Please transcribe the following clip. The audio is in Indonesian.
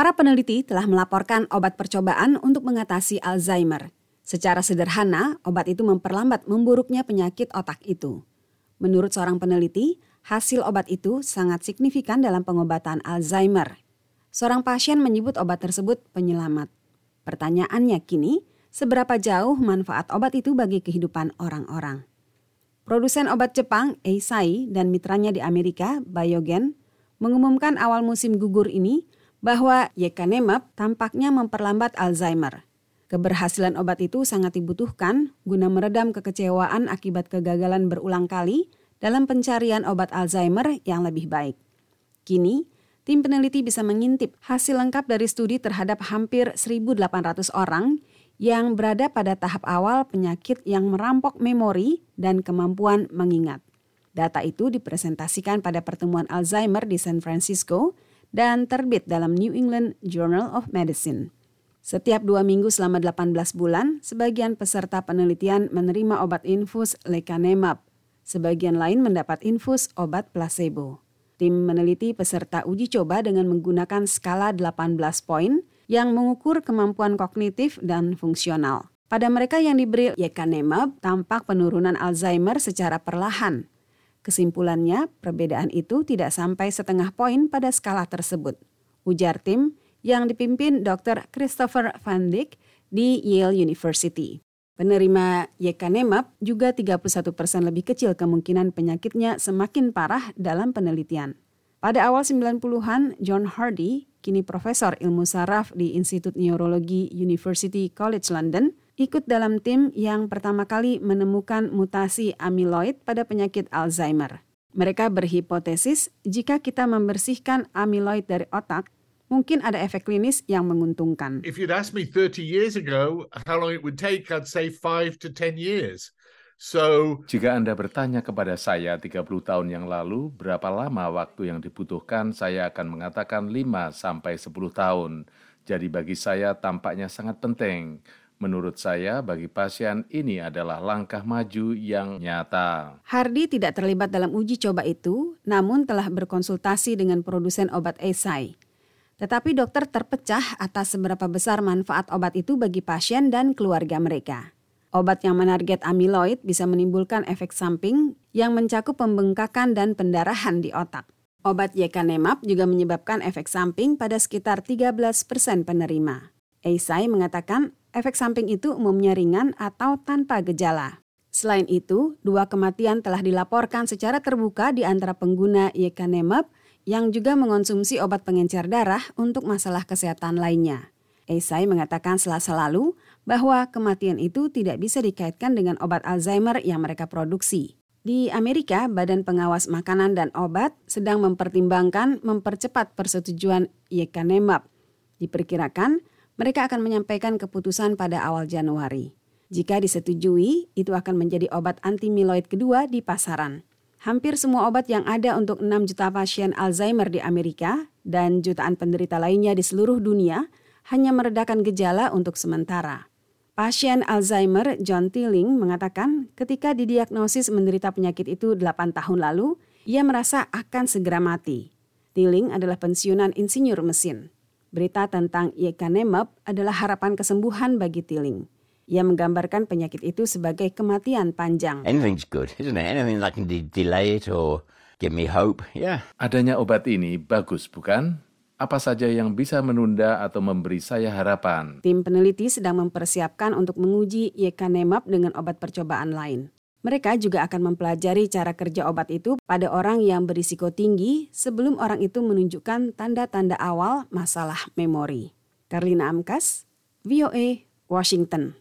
Para peneliti telah melaporkan obat percobaan untuk mengatasi Alzheimer. Secara sederhana, obat itu memperlambat memburuknya penyakit otak itu. Menurut seorang peneliti, hasil obat itu sangat signifikan dalam pengobatan Alzheimer. Seorang pasien menyebut obat tersebut penyelamat. Pertanyaannya kini, seberapa jauh manfaat obat itu bagi kehidupan orang-orang? Produsen obat Jepang, Eisai, dan mitranya di Amerika, Biogen, mengumumkan awal musim gugur ini bahwa Yekanemab tampaknya memperlambat Alzheimer. Keberhasilan obat itu sangat dibutuhkan guna meredam kekecewaan akibat kegagalan berulang kali dalam pencarian obat Alzheimer yang lebih baik. Kini, tim peneliti bisa mengintip hasil lengkap dari studi terhadap hampir 1.800 orang yang berada pada tahap awal penyakit yang merampok memori dan kemampuan mengingat. Data itu dipresentasikan pada pertemuan Alzheimer di San Francisco dan terbit dalam New England Journal of Medicine. Setiap dua minggu selama 18 bulan, sebagian peserta penelitian menerima obat infus lecanemab. Sebagian lain mendapat infus obat placebo. Tim meneliti peserta uji coba dengan menggunakan skala 18 poin yang mengukur kemampuan kognitif dan fungsional. Pada mereka yang diberi lecanemab, tampak penurunan Alzheimer secara perlahan. Kesimpulannya, perbedaan itu tidak sampai setengah poin pada skala tersebut. Ujar tim yang dipimpin Dr. Christopher Van Dijk di Yale University. Penerima Yekanemab juga 31 persen lebih kecil kemungkinan penyakitnya semakin parah dalam penelitian. Pada awal 90-an, John Hardy, kini profesor ilmu saraf di Institut Neurologi University College London, ikut dalam tim yang pertama kali menemukan mutasi amyloid pada penyakit Alzheimer. Mereka berhipotesis jika kita membersihkan amyloid dari otak, mungkin ada efek klinis yang menguntungkan. If you'd asked me 30 years ago how long it would take, I'd say 5 to 10 years. So, Jika Anda bertanya kepada saya 30 tahun yang lalu, berapa lama waktu yang dibutuhkan, saya akan mengatakan 5 sampai 10 tahun. Jadi bagi saya tampaknya sangat penting. Menurut saya, bagi pasien ini adalah langkah maju yang nyata. Hardy tidak terlibat dalam uji coba itu, namun telah berkonsultasi dengan produsen obat Eisai. Tetapi dokter terpecah atas seberapa besar manfaat obat itu bagi pasien dan keluarga mereka. Obat yang menarget amyloid bisa menimbulkan efek samping yang mencakup pembengkakan dan pendarahan di otak. Obat Yekanemab juga menyebabkan efek samping pada sekitar 13 persen penerima. Eisai mengatakan efek samping itu umumnya ringan atau tanpa gejala. Selain itu, dua kematian telah dilaporkan secara terbuka di antara pengguna Yekanemab yang juga mengonsumsi obat pengencer darah untuk masalah kesehatan lainnya. Eisai mengatakan selasa lalu bahwa kematian itu tidak bisa dikaitkan dengan obat Alzheimer yang mereka produksi. Di Amerika, Badan Pengawas Makanan dan Obat sedang mempertimbangkan mempercepat persetujuan Yekanemab. Diperkirakan, mereka akan menyampaikan keputusan pada awal Januari. Jika disetujui, itu akan menjadi obat antimiloid kedua di pasaran. Hampir semua obat yang ada untuk 6 juta pasien Alzheimer di Amerika dan jutaan penderita lainnya di seluruh dunia hanya meredakan gejala untuk sementara. Pasien Alzheimer John Tilling mengatakan ketika didiagnosis menderita penyakit itu 8 tahun lalu, ia merasa akan segera mati. Tilling adalah pensiunan insinyur mesin. Berita tentang Yekanemab adalah harapan kesembuhan bagi Tilling. Ia menggambarkan penyakit itu sebagai kematian panjang. Anything's good, isn't it? Anything that can de- delay it or give me hope. Yeah. Adanya obat ini bagus, bukan? Apa saja yang bisa menunda atau memberi saya harapan? Tim peneliti sedang mempersiapkan untuk menguji Yekanemab dengan obat percobaan lain. Mereka juga akan mempelajari cara kerja obat itu pada orang yang berisiko tinggi sebelum orang itu menunjukkan tanda-tanda awal masalah memori. Karlina Amkas, VOA, Washington.